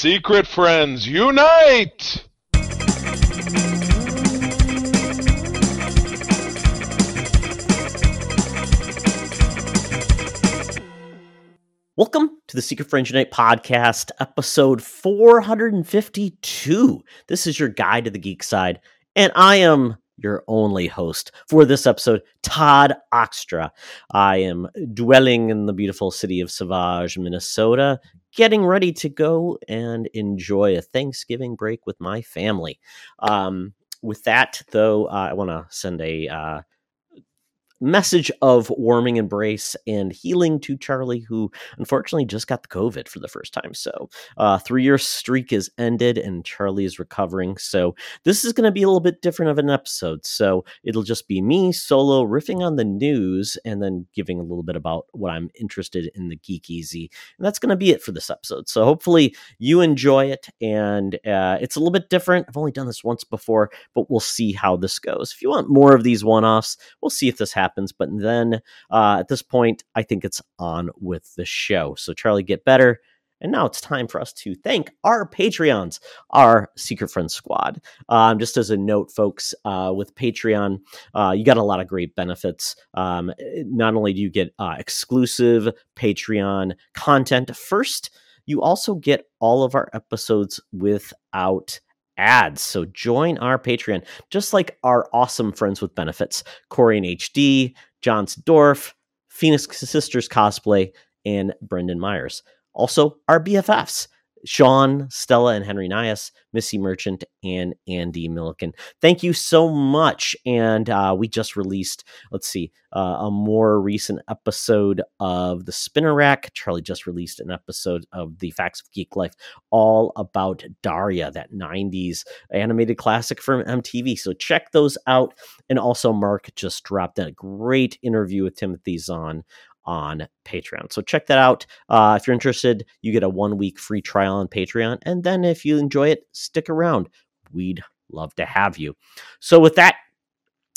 Secret friends, unite! Welcome to the Secret Friends Unite podcast, episode 452. This is your guide to the geek side, and I am your only host for this episode, Todd Oxtra. I am dwelling in the beautiful city of Savage, Minnesota, getting ready to go and enjoy a Thanksgiving break with my family. Um, with that, though, uh, I want to send a uh, message of warming embrace and healing to Charlie, who unfortunately just got the COVID for the first time. So, uh, three year streak is ended and Charlie is recovering. So, this is going to be a little bit different of an episode. So, it'll just be me solo riffing on the news and then giving a little bit about what I'm interested in the Geek Easy. And that's going to be it for this episode. So, hopefully, you enjoy it. And uh, it's a little bit different. I've only done this once before, but we'll see how this goes. If you want more of these one offs, we'll see if this happens happens. But then uh, at this point, I think it's on with the show. So, Charlie, get better. And now it's time for us to thank our Patreons, our Secret Friends Squad. Um, just as a note, folks, uh, with Patreon, uh, you got a lot of great benefits. Um, not only do you get uh, exclusive Patreon content, first, you also get all of our episodes without ads. So join our Patreon, just like our awesome friends with benefits Corey and HD, John's Dorf, Phoenix Sisters Cosplay, and Brendan Myers. Also, our BFFs. Sean, Stella, and Henry Nyhus, Missy Merchant, and Andee Milliken. Thank you so much. And uh, we just released, let's see, uh, a more recent episode of The Spinner Rack. Charlie just released an episode of The Facts of Geek Life, all about Daria, that 90s animated classic from MTV. So check those out. And also, Mark just dropped a great interview with Timothy Zahn on Patreon. So check that out. Uh, if you're interested, you get a one week free trial on Patreon. And then if you enjoy it, stick around. We'd love to have you. So with that,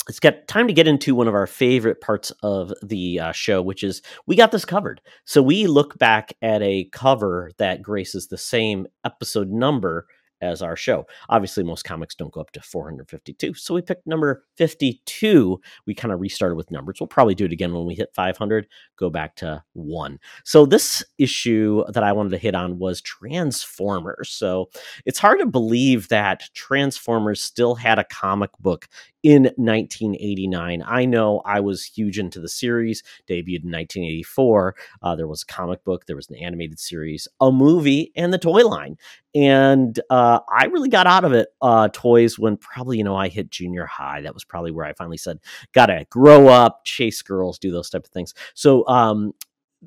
it's got time to get into one of our favorite parts of the uh, show, which is we got this covered. So we look back at a cover that graces the same episode number as our show. Obviously, most comics don't go up to 452. So we picked number 52. We kind of restarted with numbers. We'll probably do it again when we hit 500, go back to one. So this issue that I wanted to hit on was Transformers. So it's hard to believe that Transformers still had a comic book in 1989. I know I was huge into the series, debuted in 1984. Uh, there was a comic book, there was an animated series, a movie, and the toy line. And uh, I really got out of it, uh, toys, when probably, you know, I hit junior high. That was probably where I finally said, gotta grow up, chase girls, do those type of things. So um,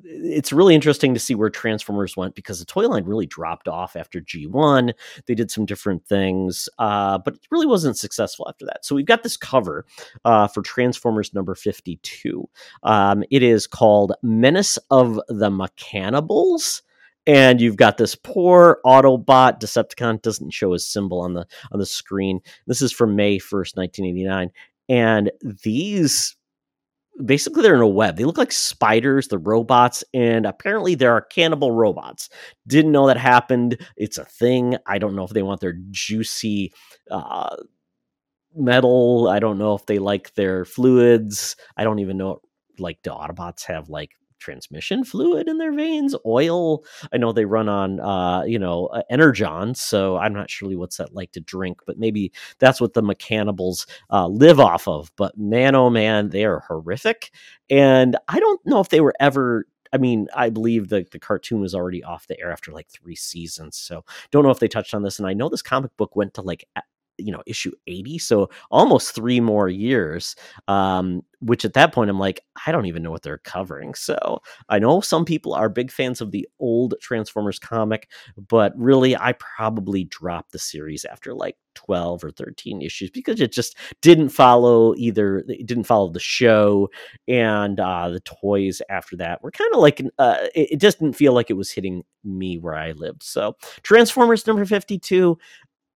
it's really interesting to see where Transformers went because the toy line really dropped off after G1. They did some different things, uh, but it really wasn't successful after that. So we've got this cover uh, for Transformers number 52. Um, it is called Menace of the Mechanibals and you've got this poor Autobot Decepticon doesn't show his symbol on the on the screen. This is from May first, nineteen eighty nine, and these basically they're in a web. They look like spiders, the robots, and apparently there are cannibal robots. Didn't know that happened. It's a thing. I don't know if they want their juicy uh, metal. I don't know if they like their fluids. I don't even know. Like, do Autobots have like transmission fluid in their veins oil i know they run on uh you know uh, energon so i'm not surely what's that like to drink but maybe that's what the mechanibals uh, live off of but man oh man they are horrific and i don't know if they were ever I mean, I believe the, the cartoon was already off the air after like three seasons. So don't know if they touched on this. And I know this comic book went to like you know issue 80 so almost three more years um which at that point i'm like i don't even know what they're covering. So i know some people are big fans of the old transformers comic but really i probably dropped the series after like 12 or 13 issues because it just didn't follow either it didn't follow the show and uh the toys after that were kind of like uh it, it just didn't feel like it was hitting me where i lived. So transformers number 52 uh,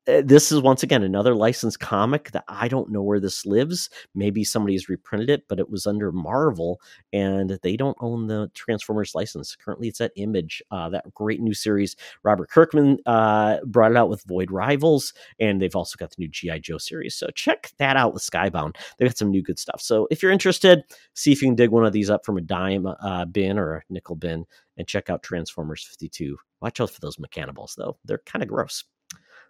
this is once again another licensed comic that I don't know where this lives. Maybe somebody's reprinted it, but it was under Marvel and they don't own the Transformers license. Currently, it's at Image. Uh, that great new series. Robert Kirkman uh, brought it out with Void Rivals, and they've also got the new G.I. Joe series. So check that out with Skybound. They've got some new good stuff. So if you're interested, see if you can dig one of these up from a dime uh, bin or a nickel bin and check out Transformers 52. Watch out for those Mechanibals, though. They're kind of gross.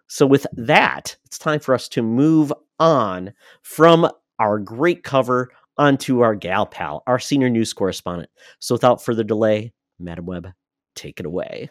So, with that, it's time for us to move on from our great cover onto our gal pal, our senior news correspondent. So, without further delay, Madam Webb, take it away.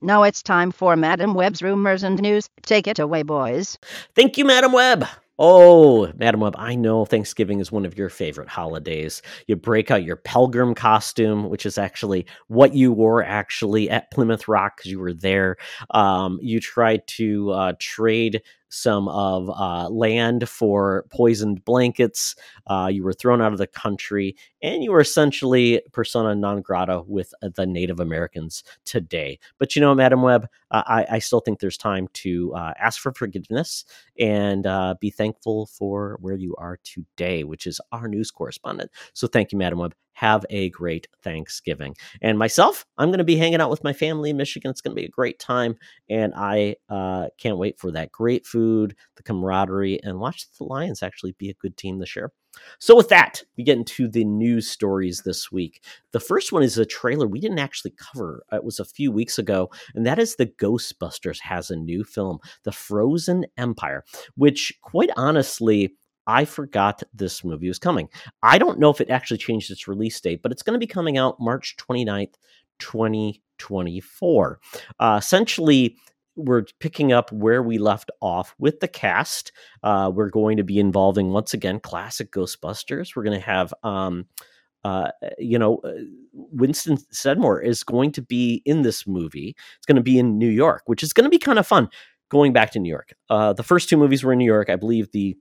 Now it's time for Madam Webb's rumors and news. Take it away, boys. Thank you, Madam Web. Oh, Madam Web, I know Thanksgiving is one of your favorite holidays. You break out your pilgrim costume, which is actually what you wore actually at Plymouth Rock because you were there. Um, you try to uh, trade some of uh, land for poisoned blankets. Uh, you were thrown out of the country, and you were essentially persona non grata with uh, the Native Americans today. But you know, Madam Web, uh, I, I, still think there's time to uh, ask for forgiveness and uh, be thankful for where you are today, which is our news correspondent. So thank you, Madam Web have a great Thanksgiving. And myself, I'm going to be hanging out with my family in Michigan. It's going to be a great time. And I uh, can't wait for that great food, the camaraderie, and watch the Lions actually be a good team this year. So, with that, we get into the news stories this week. The first one is a trailer we didn't actually cover. It was a few weeks ago, and that is the Ghostbusters has a new film, The Frozen Empire, which, quite honestly, I forgot this movie was coming. I don't know if it actually changed its release date, but it's going to be coming out March 29th, 2024. Uh, essentially, we're picking up where we left off with the cast. Uh, we're going to be involving once again classic Ghostbusters. We're going to have, um, uh, you know, uh, Winston Zeddemore is going to be in this movie. It's going to be in New York, which is going to be kind of fun. Going back to New York, uh, the first two movies were in New York. I believe the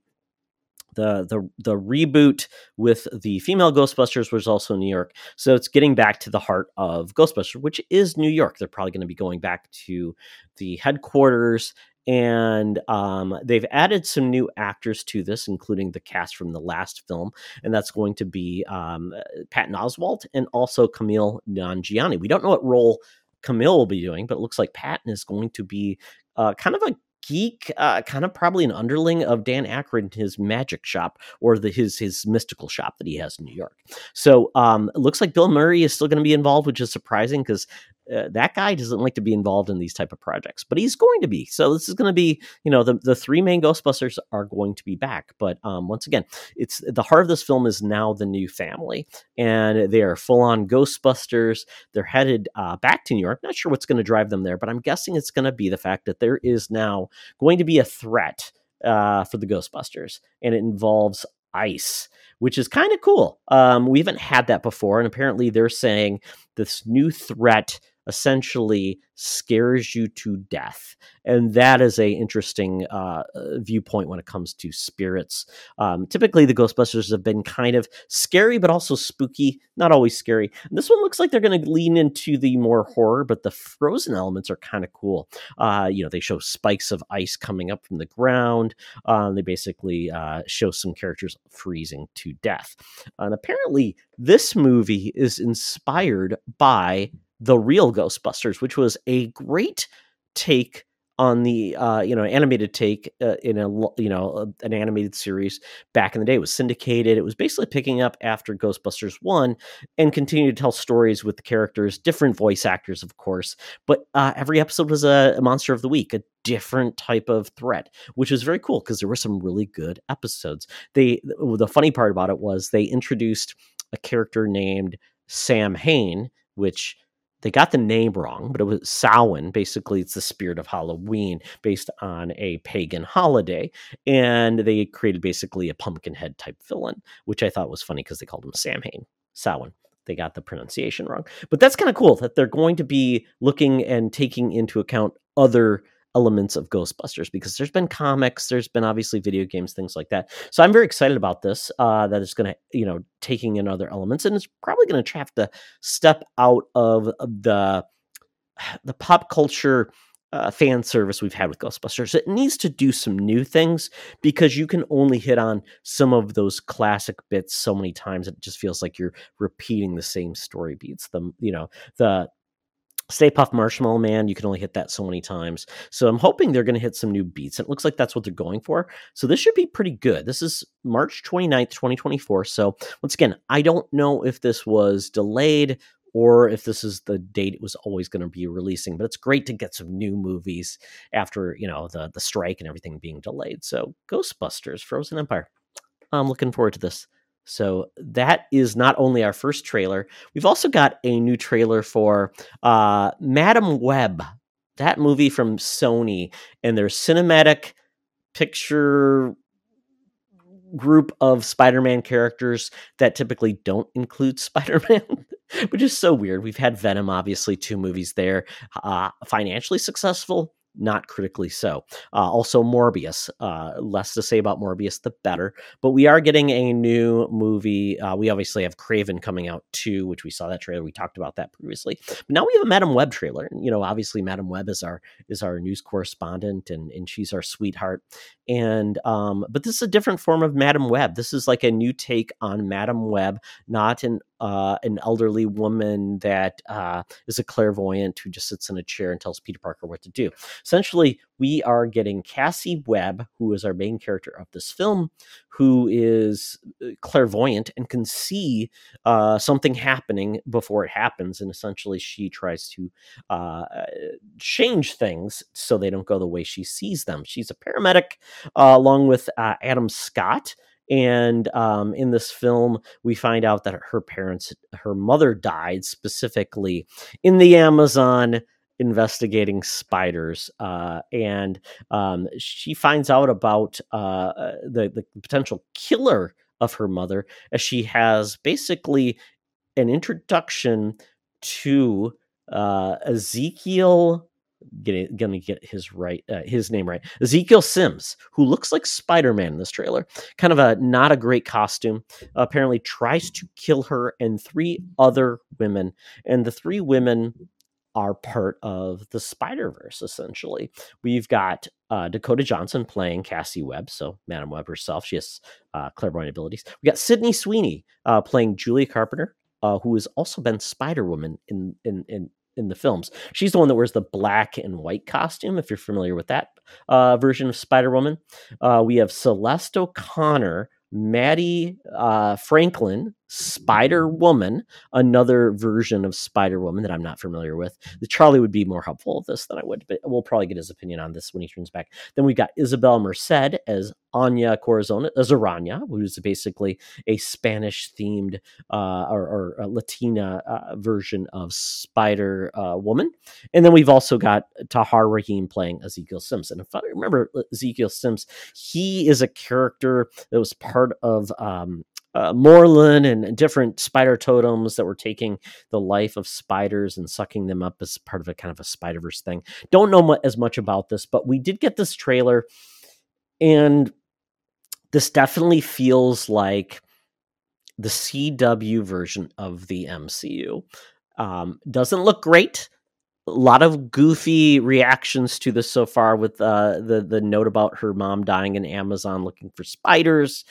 the the the reboot with the female Ghostbusters was also New York. So it's getting back to the heart of Ghostbusters, which is New York. They're probably going to be going back to the headquarters and um, they've added some new actors to this, including the cast from the last film, and that's going to be um, Patton Oswalt and also Kumail Nanjiani. We don't know what role Kumail will be doing, but it looks like Patton is going to be uh, kind of a geek, uh, kind of probably an underling of Dan Aykroyd in his magic shop or the, his his mystical shop that he has in New York. So um, it looks like Bill Murray is still going to be involved, which is surprising because uh, that guy doesn't like to be involved in these type of projects, but he's going to be. So this is going to be, you know, the the three main Ghostbusters are going to be back. But um, once again, it's the heart of this film is now the new family, and they are full on Ghostbusters. They're headed uh, back to New York. Not sure what's going to drive them there, but I'm guessing it's going to be the fact that there is now going to be a threat uh, for the Ghostbusters, and it involves ice which is kind of cool. Um, we haven't had that before, and apparently they're saying this new threat essentially scares you to death. And that is a interesting uh, uh, viewpoint when it comes to spirits. Um, typically the ghostbusters have been kind of scary but also spooky. Not always scary. And this one looks like they're going to lean into the more horror but the frozen elements are kind of cool. Uh, you know they show spikes of ice coming up from the ground. Uh, they basically uh, show some characters freezing to death. And apparently this movie is inspired by the real Ghostbusters, which was a great take on the uh, you know animated take uh, in a you know an animated series back in the day. It was syndicated. It was basically picking up after Ghostbusters one and continued to tell stories with the characters, different voice actors, of course. But uh, every episode was a, a, monster of the week, a different type of threat, which was very cool because there were some really good episodes. They the funny part about it was they introduced a character named Sam Hain, which they got the name wrong, but it was Samhain. Basically, it's the spirit of Halloween based on a pagan holiday. And they created basically a pumpkin head type villain, which I thought was funny because they called him Samhain, Samhain. They got the pronunciation wrong. But that's kind of cool that they're going to be looking and taking into account other elements of Ghostbusters because there's been comics, there's been obviously video games, things like that. So I'm very excited about this. Uh, that it's going to, you know, taking in other elements, and it's probably going to have to step out of the the pop culture uh, fan service we've had with Ghostbusters. It needs to do some new things because you can only hit on some of those classic bits so many times it just feels like you're repeating the same story beats. The you know the Stay Puft Marshmallow Man, you can only hit that so many times. So I'm hoping they're going to hit some new beats. It looks like that's what they're going for. So this should be pretty good. This is March 29th, 2024. So once again, I don't know if this was delayed or if this is the date it was always going to be releasing. But it's great to get some new movies after you know the the strike and everything being delayed. So Ghostbusters, Frozen Empire. I'm looking forward to this. So that is not only our first trailer. We've also got a new trailer for uh, Madame Web, that movie from Sony, and their cinematic picture group of Spider-Man characters that typically don't include Spider-Man, which is so weird. We've had Venom, obviously, two movies there, uh, financially successful, not critically so. Uh, also, Morbius. Uh, less to say about Morbius, the better. But we are getting a new movie. Uh, we obviously have Kraven coming out too, which we saw that trailer. We talked about that previously. But now we have a Madam Web trailer. You know, obviously, Madam Web is our is our news correspondent, and and she's our sweetheart. And um, but this is a different form of Madam Web. This is like a new take on Madam Web, not an uh, an elderly woman that uh, is a clairvoyant who just sits in a chair and tells Peter Parker what to do. Essentially, we are getting Cassie Webb, who is our main character of this film, who is uh, clairvoyant and can see uh, something happening before it happens. And essentially, she tries to uh, change things so they don't go the way she sees them. She's a paramedic uh, along with uh, Adam Scott and um, in this film, we find out that her parents, her mother died specifically in the Amazon investigating spiders. Uh, and um, she finds out about uh, the, the potential killer of her mother as she has basically an introduction to uh, Ezekiel getting gonna get his right uh, his name right. Ezekiel sims who looks like spider-man in this trailer. Kind of a not a great costume. Apparently tries to kill her and three other women. And the three women are part of the spider verse essentially. We've got uh, dakota johnson playing cassie webb so madam webb herself. She has uh, clairvoyant abilities. We got sydney sweeney uh, playing julia carpenter uh, who has also been Spider Woman in, in in in the films. She's the one that wears the black and white costume, if you're familiar with that uh, version of Spider Woman. Uh, we have Celeste O'Connor Mattie uh, Franklin, Spider Woman, another version of Spider Woman that I'm not familiar with. Charlie would be more helpful with this than I would, but we'll probably get his opinion on this when he turns back. Then we've got Isabel Merced as Anya Corazon, as Araña, who's basically a Spanish themed uh, or, or Latina uh, version of Spider uh, Woman. And then we've also got Tahar Rahim playing Ezekiel Sims. And if I remember Ezekiel Sims, he is a character that was part of um, uh, and different spider totems that were taking the life of spiders and sucking them up as part of a kind of a Spider Verse thing. Don't know as much about this, but we did get this trailer, and this definitely feels like the CW version of the MCU. Um, doesn't look great a lot of goofy reactions to this so far with uh, the the note about her mom dying in Amazon looking for spiders,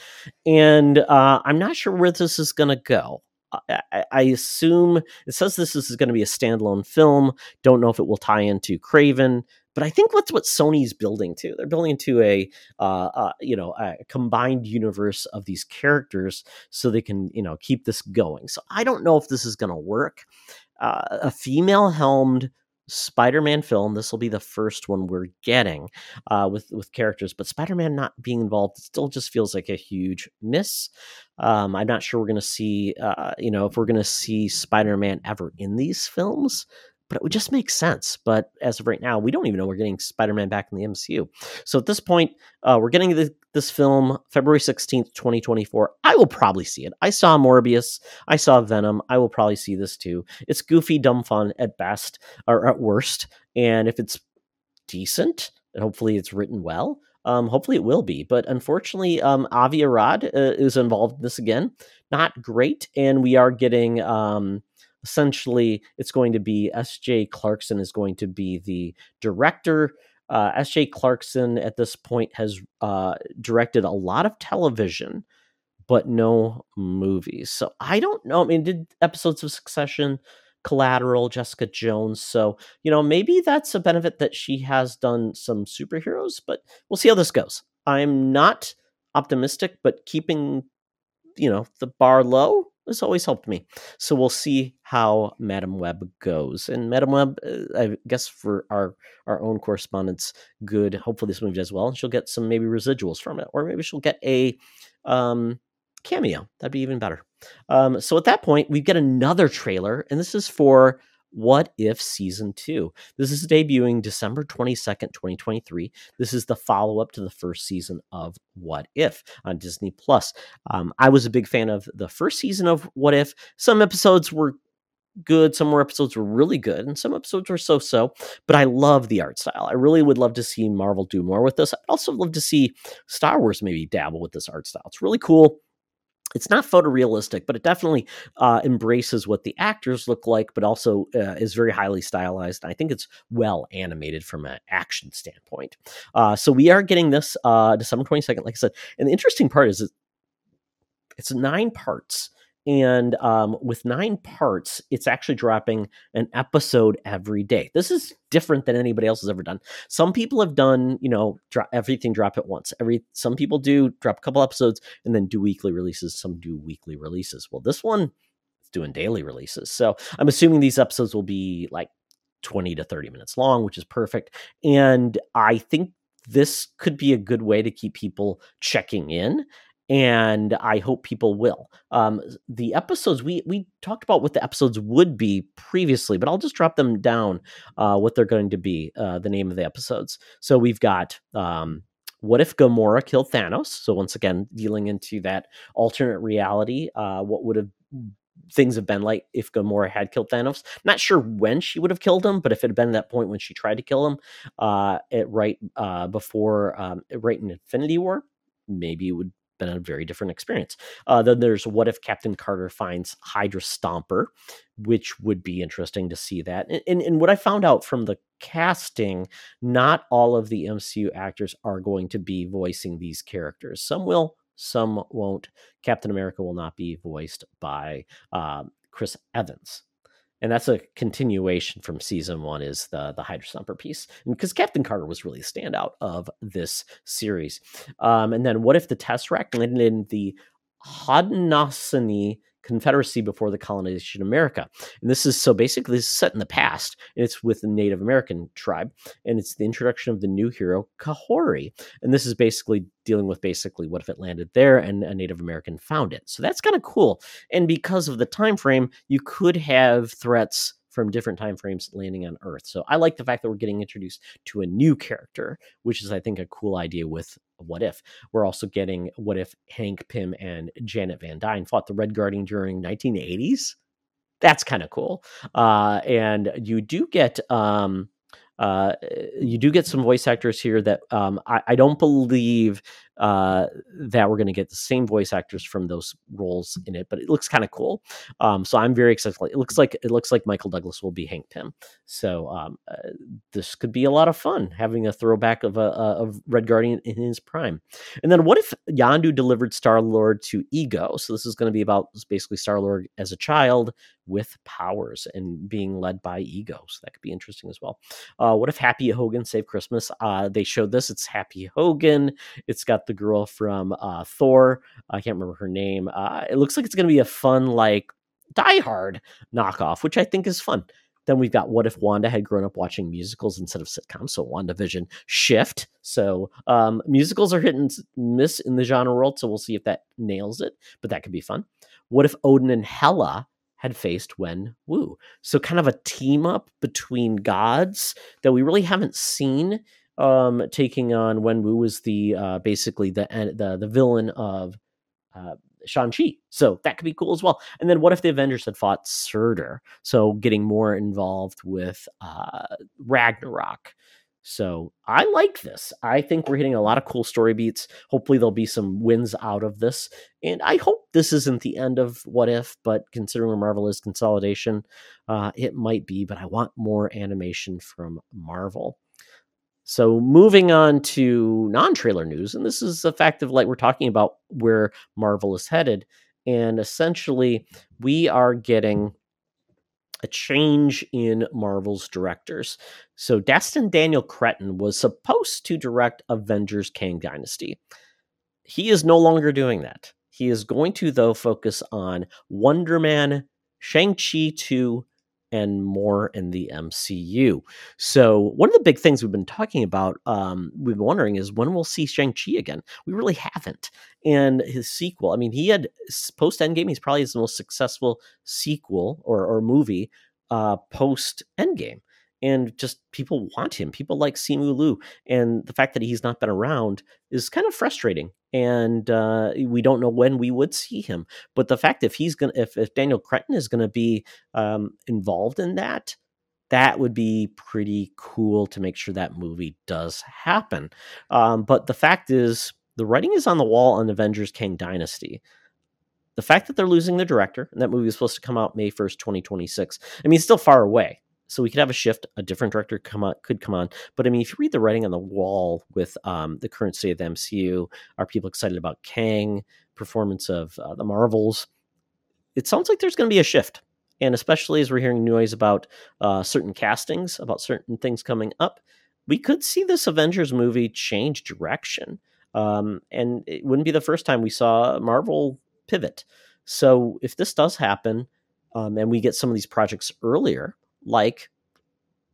and uh, I'm not sure where this is going to go. I, I, assume it says this is going to be a standalone film. Don't know if it will tie into Kraven, but I think that's what Sony's building to. They're building to a uh, uh, you know a combined universe of these characters, so they can you know keep this going. So I don't know if this is going to work. Uh, a female helmed Spider-Man film. This will be the first one we're getting uh, with with characters, but Spider-Man not being involved still just feels like a huge miss. Um, I'm not sure we're going to see, uh, you know, if we're going to see Spider-Man ever in these films but it would just make sense. But as of right now, we don't even know we're getting Spider Man back in the MCU. So at this point, uh, we're getting the, this film February 16th, 2024. I will probably see it. I saw Morbius, I saw Venom. I will probably see this too. It's goofy, dumb fun at best or at worst. And if it's decent, and hopefully it's written well, um, hopefully it will be. But unfortunately, um, Avi Arad uh, is involved in this again. Not great. And we are getting. Um, essentially, it's going to be S.J. Clarkson is going to be the director. Uh, S.J. Clarkson at this point has uh, directed a lot of television, but no movies. So I don't know. I mean, did episodes of Succession, Collateral, Jessica Jones. So, you know, maybe that's a benefit that she has done some superheroes, but we'll see how this goes. I'm not optimistic, but keeping, you know, the bar low has always helped me. So we'll see how Madam Web goes. And Madam Web, uh, I guess for our our own correspondence, good. Hopefully this movie does well, and she'll get some maybe residuals from it, or maybe she'll get a um, cameo. That'd be even better. Um, so at that point, we get another trailer, and this is for What If Season 2. This is debuting December 22nd, 2023. This is the follow up to the first season of What If on Disney Plus. Um, I was a big fan of the first season of What If. Some episodes were good. Some more episodes were really good, and some episodes were so so. But I love the art style. I really would love to see Marvel do more with this. I'd also love to see Star Wars maybe dabble with this art style. It's really cool it's not photorealistic, but it definitely uh, embraces what the actors look like, but also uh, is very highly stylized. I think it's well animated from an action standpoint. Uh, so we are getting this uh, December 22nd, like I said. And the interesting part is it's nine parts and um, with nine parts it's actually dropping an episode every day. This is different than anybody else has ever done. Some people have done you know drop everything drop at once. Every some people do drop a couple episodes and then do weekly releases. Some do weekly releases. Well this one is doing daily releases. So i'm assuming these episodes will be like 20 to 30 minutes long which is perfect. And i think this could be a good way to keep people checking in and I hope people will. Um, the episodes we we talked about what the episodes would be previously, but I'll just drop them down uh, what they're going to be. Uh, the name of the episodes. So we've got. Um, what if Gamora killed Thanos? So once again, dealing into that alternate reality, uh, what would have things have been like if Gamora had killed Thanos. Not sure when she would have killed him, but if it had been that point when she tried to kill him, uh, right uh, before, um, right in Infinity War, maybe it would been a very different experience. Uh, then there's what if Captain Carter finds Hydra Stomper, which would be interesting to see that. And, and, and, what I found out from the casting, not all of the MCU actors are going to be voicing these characters. Some will, some won't. Captain America will not be voiced by um, Chris Evans and that's a continuation from season one is the the Hydra Stomper piece because Captain Carter was really a standout of this series. Um, and then what if the test Tesseract landed in the Haudenosaunee Confederacy before the colonization of America. And this is so basically this is set in the past, and it's with the Native American tribe, and it's the introduction of the new hero Kahori. And this is basically dealing with basically what if it landed there and a Native American found it. So that's kind of cool. And because of the time frame, you could have threats from different time frames landing on Earth. So I like the fact that we're getting introduced to a new character, which is I think a cool idea with What If. We're also getting What If Hank Pym and Janet Van Dyne fought the Red Guardian during 1980s. That's kind of cool. Uh, and you do get um, uh, you do get some voice actors here that um, I, I, don't believe uh, that we're going to get the same voice actors from those roles in it, but it looks kind of cool. Um, so I'm very excited. It looks like it looks like Michael Douglas will be Hank Pym. So um, uh, this could be a lot of fun having a throwback of a, of Red Guardian in his prime. And then what if Yondu delivered Star Lord to Ego? So this is going to be about basically Star Lord as a child with powers and being led by Ego. So that could be interesting as well. Uh, what if Happy Hogan saved Christmas? Uh, they showed this. It's Happy Hogan. It's the girl from uh, Thor. I can't remember her name. Uh, it looks like it's going to be a fun, like Die Hard knockoff, which I think is fun. Then we've got what if Wanda had grown up watching musicals instead of sitcoms? So WandaVision shift. So um, musicals are hit and miss in the genre world. So we'll see if that nails it, but that could be fun. What if Odin and Hela had faced Wen Wu? So kind of a team up between gods that we really haven't seen um, taking on Wenwu was the uh, basically the the the villain of uh, Shang Chi. So that could be cool as well. And then what if the Avengers had fought Surtur? So getting more involved with uh, Ragnarok. So I like this. I think we're hitting a lot of cool story beats. Hopefully, there'll be some wins out of this. And I hope this isn't the end of What If, but considering where Marvel is consolidation, uh, it might be. But I want more animation from Marvel. So moving on to non-trailer news, and this is a fact of like we're talking about where Marvel is headed, and essentially we are getting a change in Marvel's directors. So Destin Daniel Cretton was supposed to direct Avengers Kang Dynasty. He is no longer doing that. He is going to, though, focus on Wonder Man, Shang-Chi 2, and more in the MCU. So one of the big things we've been talking about, um, we've been wondering is when we'll see Shang-Chi again. We really haven't. And his sequel, I mean, he had post Endgame, he's probably his most successful sequel or, or movie uh, post Endgame and just people want him. People like Simu Liu, and the fact that he's not been around is kind of frustrating. And uh, we don't know when we would see him. But the fact if he's gonna, if, if Daniel Cretton is to be um, involved in that, that would be pretty cool to make sure that movie does happen. Um, but the fact is, the writing is on the wall on Avengers Kang Dynasty the fact that they're losing the director and that movie is supposed to come out May 1st, 2026. I mean, it's still far away so we could have a shift a different director come on could come on but i mean if you read the writing on the wall with um, the current state of the mcu are people excited about kang performance of uh, the marvels it sounds like there's going to be a shift. And especially as we're hearing noise about uh, certain castings about certain things coming up we could see this avengers movie change direction. Um, and it wouldn't be the first time we saw marvel pivot. So if this does happen um, and we get some of these projects earlier like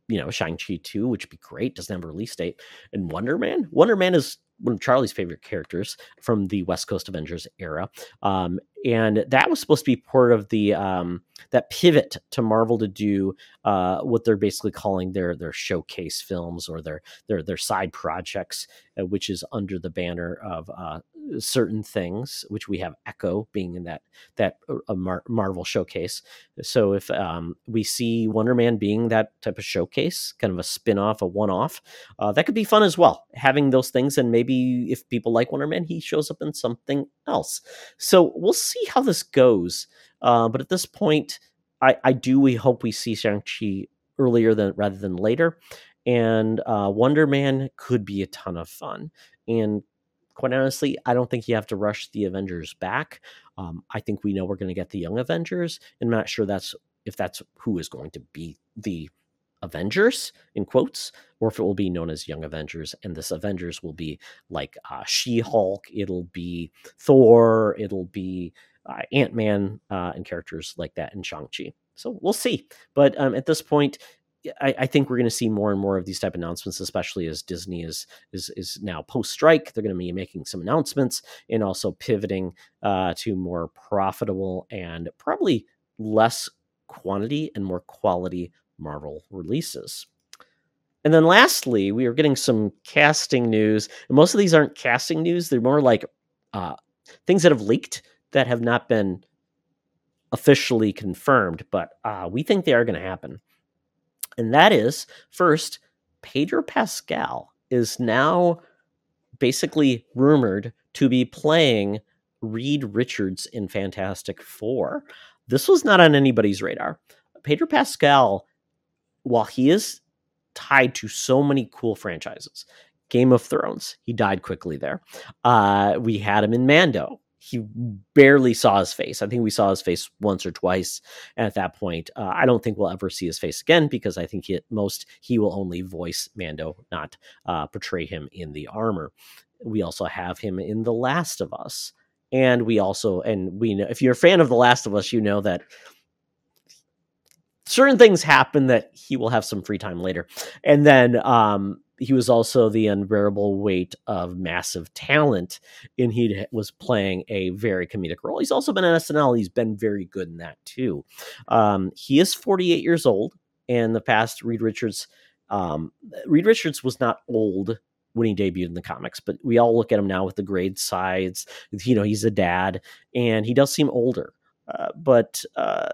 you know Shang-Chi 2, which would be great, doesn't have a release date. And Wonder Man. Wonder Man is one of Charlie's favorite characters from the West Coast Avengers era. Um, and that was supposed to be part of the um, that pivot to Marvel to do uh, what they're basically calling their their showcase films or their their their side projects, uh, which is under the banner of uh, certain things, which we have Echo being in that that uh, Mar- Marvel showcase. So if um, we see Wonder Man being that type of showcase, kind of a spin off, a one off, uh, that could be fun as well. Having those things, and maybe if people like Wonder Man, he shows up in something else. So we'll see how this goes. Uh, but at this point, I, I do we hope we see Shang-Chi earlier than rather than later. And uh, Wonder Man could be a ton of fun. And quite honestly, I don't think you have to rush the Avengers back. Um, I think we know we're going to get the Young Avengers, and I'm not sure that's if that's who is going to be the Avengers in quotes, or if it will be known as Young Avengers, and this Avengers will be like uh, She Hulk, it'll be Thor, it'll be uh, Ant Man, uh, and characters like that in Shang Chi. So we'll see. But um, at this point, I, I, think we're going to see more and more of these type of announcements, especially as Disney is is is now post strike. They're going to be making some announcements and also pivoting uh, to more profitable and probably less quantity and more quality Marvel releases. And then lastly, we are getting some casting news. And most of these aren't casting news, they're more like uh, things that have leaked that have not been officially confirmed, but uh, we think they are going to happen. And that is first, Pedro Pascal is now basically rumored to be playing Reed Richards in Fantastic Four. This was not on anybody's radar. Pedro Pascal while he is tied to so many cool franchises, Game of Thrones, he died quickly there. Uh, we had him in Mando. He barely saw his face. I think we saw his face once or twice. At that point, uh, I don't think we'll ever see his face again because I think he, at most he will only voice Mando, not uh, portray him in the armor. We also have him in The Last of Us. And we also, and we know, if you're a fan of The Last of Us, you know that certain things happen that he will have some free time later. And then um, he was also the unbearable weight of massive talent, and he was playing a very comedic role. He's also been on SNL. He's been very good in that too. Um, he is 48 years old, and the past Reed Richards. Um, Reed Richards was not old when he debuted in the comics, but we all look at him now with the grade sides. You know, he's a dad, and he does seem older. Uh, but uh,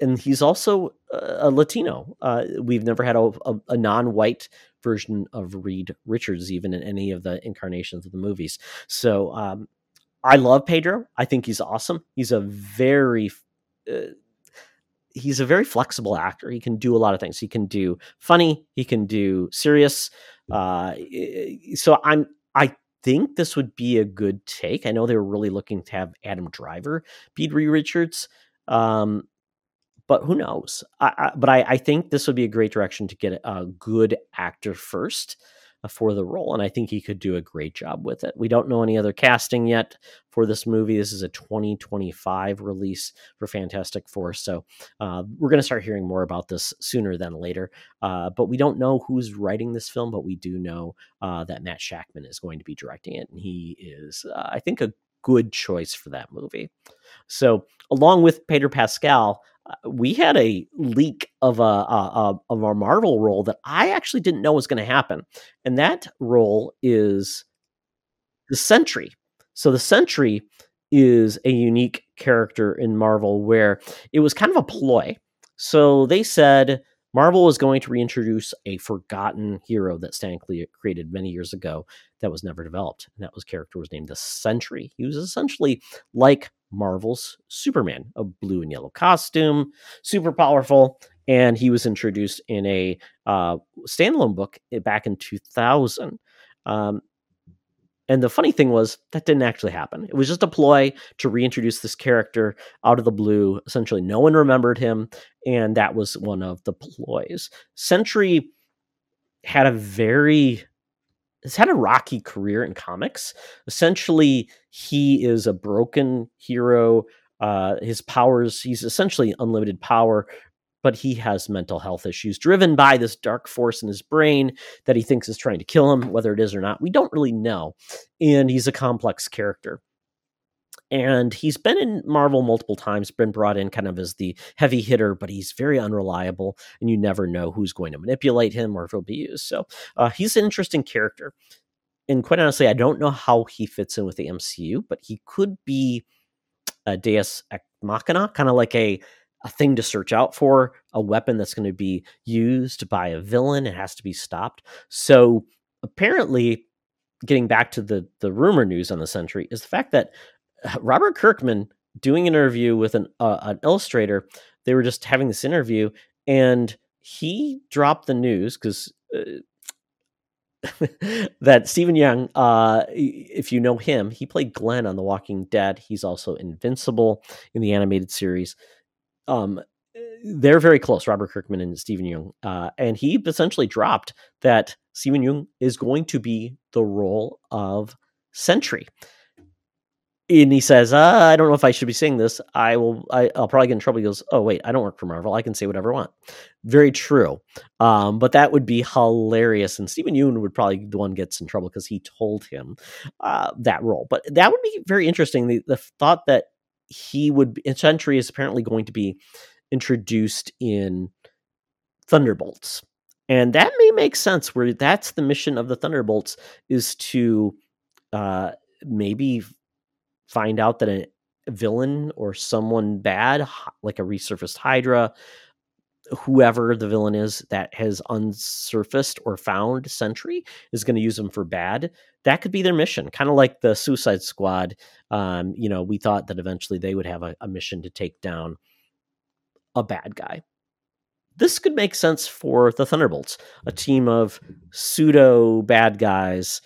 and he's also a Latino. Uh, we've never had a, a, a, non-white version of Reed Richards, even in any of the incarnations of the movies. So um, I love Pedro. I think he's awesome. He's a very uh, he's a very flexible actor. He can do a lot of things. He can do funny. He can do serious. Uh, so I'm I think this would be a good take. I know they were really looking to have Adam Driver be Reed Richards. Um, but who knows? I, I, but I, I, think this would be a great direction to get a good actor first uh, for the role, and I think he could do a great job with it. We don't know any other casting yet for this movie. This is a 2025 release for Fantastic Four, so uh, we're going to start hearing more about this sooner than later. Uh, but we don't know who's writing this film, but we do know uh, that Matt Shakman is going to be directing it, and he is, uh, I think, a good choice for that movie. So, along with Peter Pascal, we had a leak of a, a, a of our Marvel role that I actually didn't know was going to happen, and that role is the Sentry. So the Sentry is a unique character in Marvel where it was kind of a ploy. So they said Marvel was going to reintroduce a forgotten hero that Stan created many years ago that was never developed. And that was character was named the Sentry. He was essentially like Marvel's Superman, a blue and yellow costume, super powerful, and he was introduced in a uh, standalone book eh, back in 2000. Um, and the funny thing was that didn't actually happen. It was just a ploy to reintroduce this character out of the blue. Essentially, no one remembered him, and that was one of the ploys. Sentry had a very has had a rocky career in comics. Essentially, he is a broken hero. Uh, his powers, he's essentially unlimited power, but he has mental health issues driven by this dark force in his brain that he thinks is trying to kill him, whether it is or not. We don't really know. And he's a complex character. And he's been in Marvel multiple times, been brought in kind of as the heavy hitter, but he's very unreliable, and you never know who's going to manipulate him or if he'll be used. So uh, he's an interesting character. And quite honestly, I don't know how he fits in with the MCU, but he could be a Deus Ex Machina, kind of like a a thing to search out for, a weapon that's going to be used by a villain. It has to be stopped. So apparently, getting back to the the rumor news on the Sentry is the fact that Robert Kirkman doing an interview with an uh, an illustrator. They were just having this interview, and he dropped the news because. Uh, that Steven Yeun, uh, if you know him, he played Glenn on The Walking Dead. He's also Invincible in the animated series. Um, they're very close, Robert Kirkman and Steven Yeun. Uh, and he essentially dropped that Steven Yeun is going to be the role of Sentry and he says, uh, "I don't know if I should be saying this. I will. I, will probably get in trouble." He goes, "Oh wait, I don't work for Marvel. I can say whatever I want." Very true, um, but that would be hilarious, and Steven Yeun would probably the one gets in trouble because he told him uh, that role. But that would be very interesting. The, the thought that he would Sentry is apparently going to be introduced in Thunderbolts, and that may make sense. Where that's the mission of the Thunderbolts is to uh, maybe find out that a villain or someone bad, like a resurfaced Hydra, whoever the villain is that has unsurfaced or found Sentry is going to use them for bad. That could be their mission, kind of like the Suicide Squad. Um, you know, we thought that eventually they would have a, a mission to take down a bad guy. This could make sense for the Thunderbolts, a team of pseudo bad guys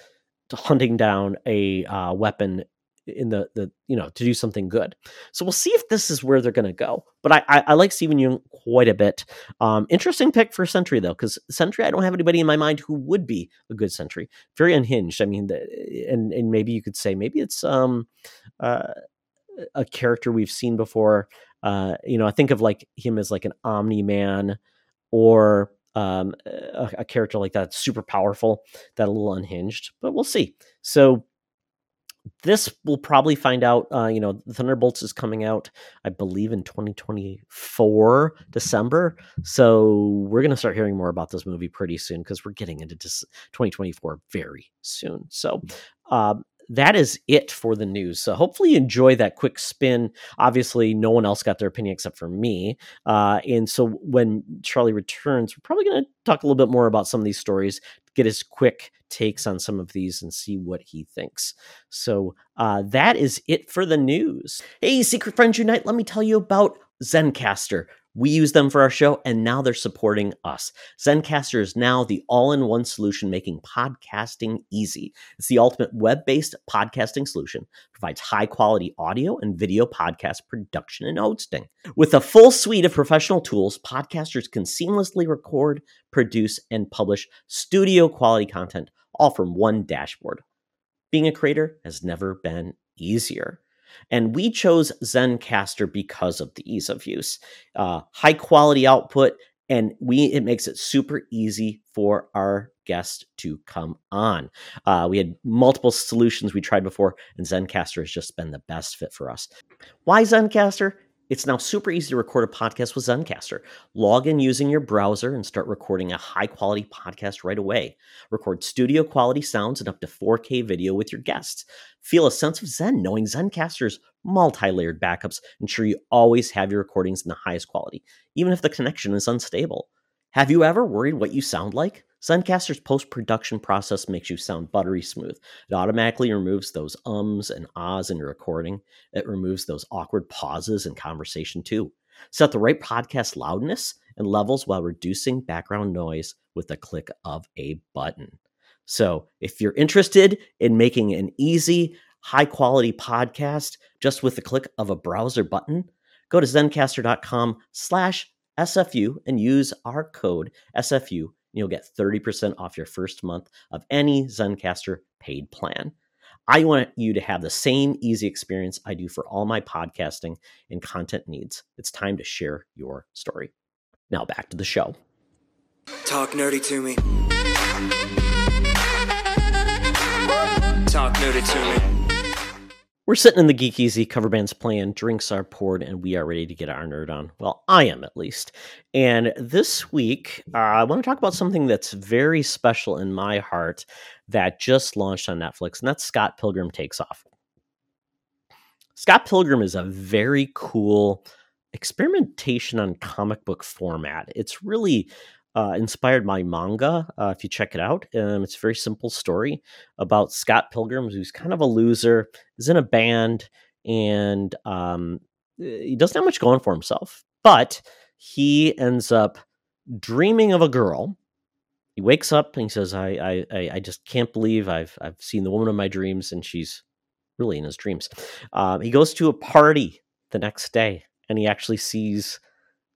hunting down a uh, weapon in the the you know to do something good. So we'll see if this is where they're going to go. But I, I, I like Steven Yeun quite a bit. Um, interesting pick for Sentry though, because Sentry I don't have anybody in my mind who would be a good Sentry. Very unhinged. I mean, the, and and maybe you could say maybe it's um uh, a character we've seen before. Uh, you know, I think of like him as like an Omni Man or um, a, a character like that, super powerful, that a little unhinged. But we'll see. So this we'll probably find out. Uh, you know, Thunderbolts is coming out, I believe, in 2024 December. So we're gonna start hearing more about this movie pretty soon because we're getting into 2024 very soon. So uh, that is it for the news. So hopefully you enjoy that quick spin. Obviously, no one else got their opinion except for me. Uh, and so when Charlie returns, we're probably going to talk a little bit more about some of these stories, get his quick takes on some of these, and see what he thinks. So uh, that is it for the news. Hey, Secret Friends Unite, let me tell you about Zencastr. We use them for our show, and now they're supporting us. Zencastr is now the all in one solution making podcasting easy. It's the ultimate web based podcasting solution, provides high quality audio and video podcast production and hosting. With a full suite of professional tools, podcasters can seamlessly record, produce, and publish studio quality content all from one dashboard. Being a creator has never been easier. And we chose Zencastr because of the ease of use, uh, high quality output, and we it makes it super easy for our guests to come on. Uh, we had multiple solutions we tried before, and Zencastr has just been the best fit for us. Why Zencastr? It's now super easy to record a podcast with Zencastr. Log in using your browser and start recording a high quality podcast right away. Record studio quality sounds and up to 4K video with your guests. Feel a sense of Zen knowing Zencastr's multi layered backups ensure you always have your recordings in the highest quality, even if the connection is unstable. Have you ever worried what you sound like? Zencastr's post production process makes you sound buttery smooth. It automatically removes those ums and ahs in your recording. It removes those awkward pauses in conversation too. Set the right podcast loudness and levels while reducing background noise with the click of a button. So, if you're interested in making an easy, high quality podcast just with the click of a browser button, go to zencastr.com slash SFU and use our code SFU you'll get 30% off your first month of any Zencastr paid plan. I want you to have the same easy experience I do for all my podcasting and content needs. It's time to share your story. Now back to the show. Talk nerdy to me. Talk nerdy to me. We're sitting in the Geek Easy cover bands playing, drinks are poured, and we are ready to get our nerd on. Well, I am at least. And this week, uh, I want to talk about something that's very special in my heart that just launched on Netflix, and that's Scott Pilgrim Takes Off. Scott Pilgrim is a very cool experimentation on comic book format. It's really uh, inspired by manga. Uh, if you check it out, um, it's a very simple story about Scott Pilgrim, who's kind of a loser, is in a band, and um, he doesn't have much going for himself. But he ends up dreaming of a girl. He wakes up and he says, "I, I, I just can't believe I've, I've seen the woman of my dreams, and she's really in his dreams." Um, he goes to a party the next day, and he actually sees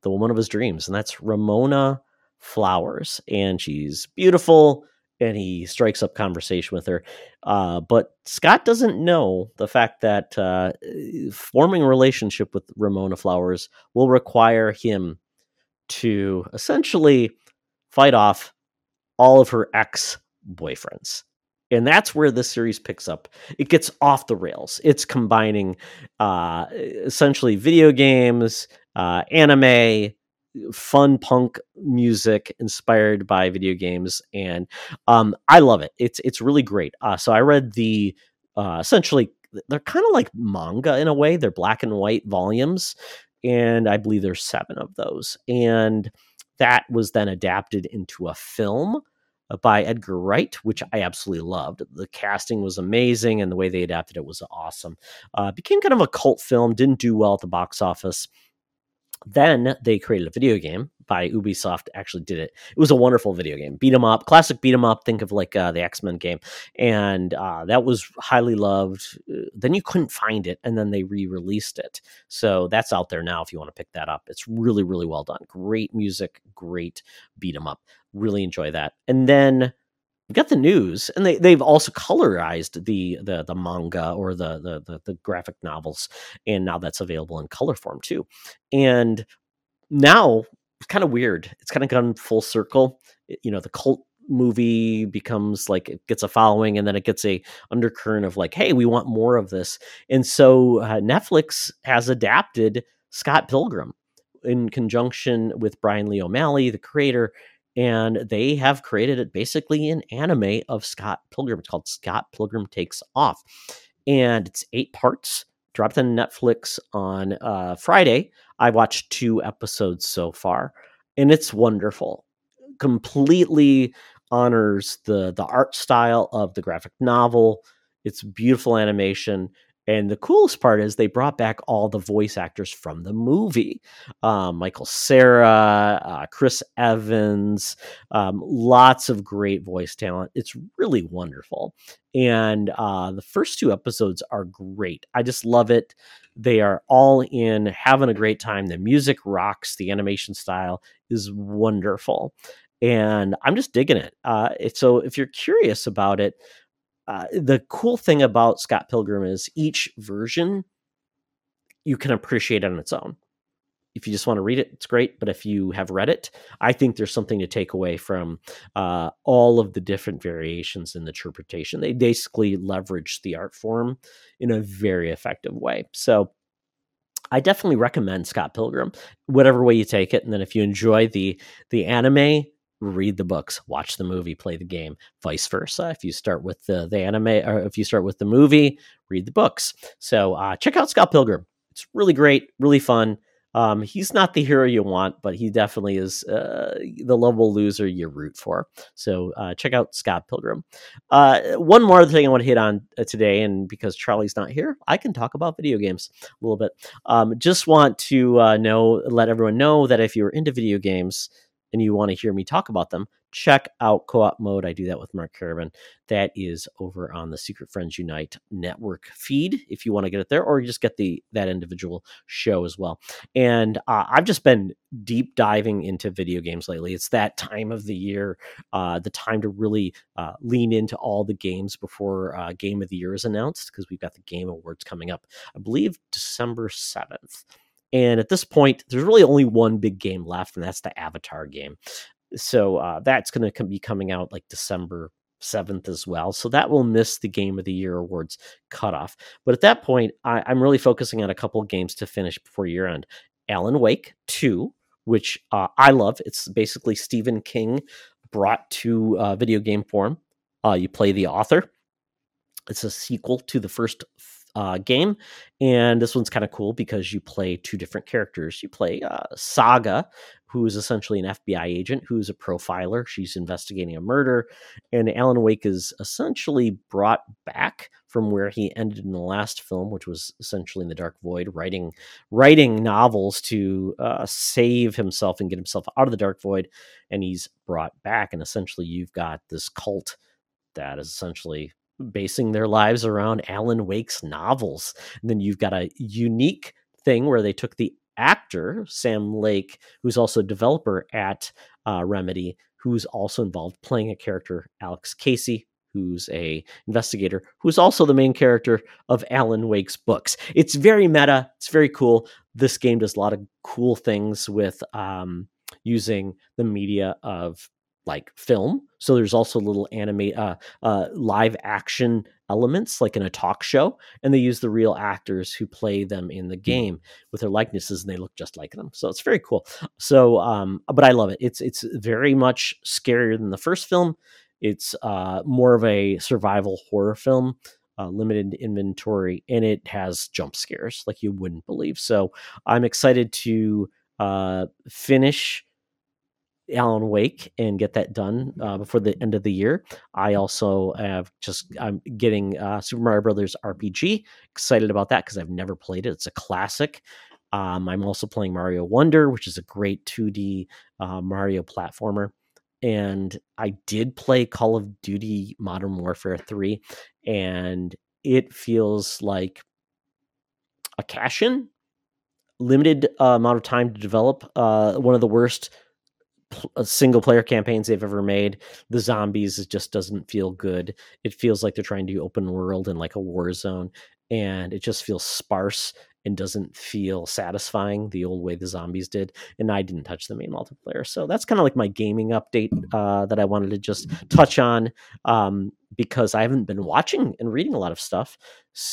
the woman of his dreams, and that's Ramona flowers and she's beautiful and he strikes up conversation with her uh, but scott doesn't know the fact that uh, forming a relationship with ramona flowers will require him to essentially fight off all of her ex boyfriends and that's where this series picks up. It gets off the rails. It's combining uh, essentially video games uh, anime fun punk music inspired by video games, and um, I love it. It's it's really great. Uh, so I read the uh, essentially they're kind of like manga in a way. They're black and white volumes, and I believe there's seven of those. And that was then adapted into a film uh, by Edgar Wright, which I absolutely loved. The casting was amazing, and the way they adapted it was awesome. Uh, became kind of a cult film. Didn't do well at the box office. Then they created a video game by Ubisoft. Actually, did it. It was a wonderful video game. Beat 'em up, classic beat 'em up. Think of like uh, the X Men game, and uh, that was highly loved. Uh, then you couldn't find it, and then they re-released it. So that's out there now if you want to pick that up. It's really, really well done. Great music, great beat 'em up. Really enjoy that. And then we got the news, and they they've also colorized the the the manga or the, the the the, graphic novels, and now that's available in color form too. And now it's kind of weird. It's kind of gone full circle. You know, the cult movie becomes like it gets a following and then it gets a undercurrent of like hey we want more of this and so uh, netflix has adapted scott pilgrim in conjunction with brian lee o'malley the creator and they have created it basically an anime of Scott Pilgrim. It's called Scott Pilgrim Takes Off, and it's eight parts. Dropped on Netflix on uh, Friday. I watched two episodes so far, and it's wonderful. Completely honors the the art style of the graphic novel. It's beautiful animation. And the coolest part is they brought back all the voice actors from the movie um, Michael Cera, uh, Chris Evans, um, lots of great voice talent. It's really wonderful. And uh, the first two episodes are great. I just love it. They are all in, having a great time. The music rocks, the animation style is wonderful. And I'm just digging it. Uh, so if you're curious about it, uh, the cool thing about Scott Pilgrim is each version you can appreciate on its own. If you just want to read it, it's great. But if you have read it, I think there's something to take away from uh, all of the different variations in the interpretation. They basically leverage the art form in a very effective way. So I definitely recommend Scott Pilgrim, whatever way you take it. And then if you enjoy the the anime, read the books, watch the movie, play the game, vice versa. If you start with the, the anime or if you start with the movie, read the books. So uh, check out Scott Pilgrim. It's really great, really fun. Um, he's not the hero you want, but he definitely is uh, the lovable loser you root for. So uh, check out Scott Pilgrim. Uh, one more thing I want to hit on uh, today, and because Charlie's not here, I can talk about video games a little bit. Um, just want to uh, know, let everyone know that if you're into video games, and you want to hear me talk about them, check out Co op Mode. I do that with Mark Caravan. That is over on the Secret Friends Unite network feed if you want to get it there, or you just get the that individual show as well. And uh, I've just been deep diving into video games lately. It's that time of the year, uh, the time to really uh, lean into all the games before uh, Game of the Year is announced because we've got the Game Awards coming up, I believe December 7th. And at this point, there's really only one big game left, and that's the Avatar game. So uh, that's going to be coming out like December 7th as well. So that will miss the Game of the Year awards cutoff. But at that point, I, am really focusing on a couple games to finish before year end. Alan Wake 2, which uh, I love. It's basically Stephen King brought to uh, video game form. Uh, you play the author. It's a sequel to the first uh, game. And this one's kind of cool because you play two different characters. You play uh, Saga, who is essentially an FBI agent who's a profiler. She's investigating a murder. And Alan Wake is essentially brought back from where he ended in the last film, which was essentially in the Dark Void, writing writing novels to uh, save himself and get himself out of the Dark Void. And he's brought back. And essentially, you've got this cult that is essentially basing their lives around Alan Wake's novels. And then you've got a unique thing where they took the actor Sam Lake, who's also a developer at uh, Remedy, who's also involved playing a character Alex Casey, who's a investigator, who's also the main character of Alan Wake's books. It's very meta. It's very cool. This game does a lot of cool things with um, using the media of like film. So there's also little anime, uh, uh, live action elements, like in a talk show, and they use the real actors who play them in the hmm. game with their likenesses, and they look just like them. So it's very cool. So, um, but I love it. It's it's very much scarier than the first film. It's uh, more of a survival horror film. Uh, limited inventory and it has jump scares like you wouldn't believe. So I'm excited to uh, finish Alan Wake and get that done uh, before the end of the year. I also have just I'm getting uh, Super Mario Brothers RPG. Excited about that because I've never played it. It's a classic. Um, I'm also playing Mario Wonder, which is a great 2D uh, Mario platformer. And I did play Call of Duty Modern Warfare 3, and it feels like a cash in, limited uh, amount of time to develop. Uh, one of the worst single player campaigns they've ever made. The zombies just doesn't feel good. It feels like they're trying to do open world and like a war zone, and it just feels sparse and doesn't feel satisfying the old way the zombies did. And I didn't touch the main multiplayer, so that's kind of like my gaming update uh, that I wanted to just touch on um, because I haven't been watching and reading a lot of stuff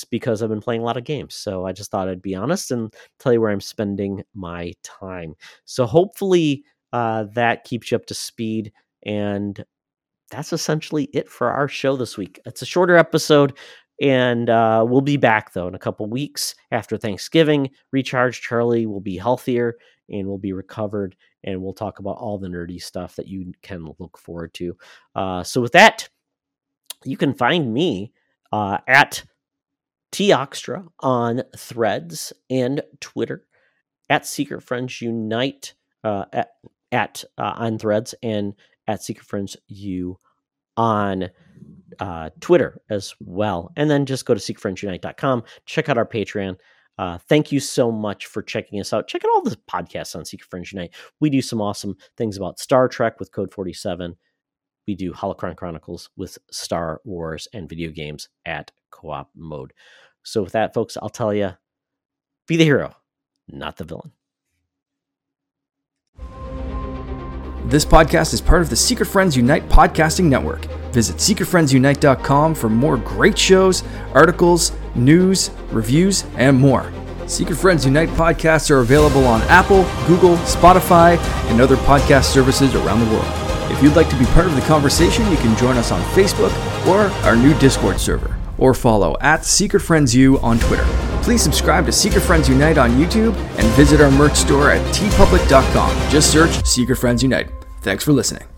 because I've been playing a lot of games. So I just thought I'd be honest and tell you where I'm spending my time. So hopefully uh, that keeps you up to speed. And that's essentially it for our show this week. It's a shorter episode, and uh, we'll be back though in a couple weeks after Thanksgiving. Recharge Charlie will be healthier and will be recovered, and we'll talk about all the nerdy stuff that you can look forward to. Uh, so, with that, you can find me uh, at Toxtra on Threads and Twitter, at Secret Friends Unite uh, at, at uh, on Threads and at Secret Friends U on uh, Twitter as well. And then just go to secretfriendsunite.com, check out our Patreon. Uh, thank you so much for checking us out. Check out all the podcasts on Secret Friends Unite. We do some awesome things about Star Trek with Code 47. We do Holocron Chronicles with Star Wars and video games at co op mode. So, with that, folks, I'll tell you be the hero, not the villain. This podcast is part of the Secret Friends Unite podcasting network. Visit secretfriendsunite.com for more great shows, articles, news, reviews, and more. Secret Friends Unite podcasts are available on Apple, Google, Spotify, and other podcast services around the world. If you'd like to be part of the conversation, you can join us on Facebook or our new Discord server, or follow at Secret Friends U on Twitter. Please subscribe to Secret Friends Unite on YouTube and visit our merch store at teepublic.com. Just search Secret Friends Unite. Thanks for listening.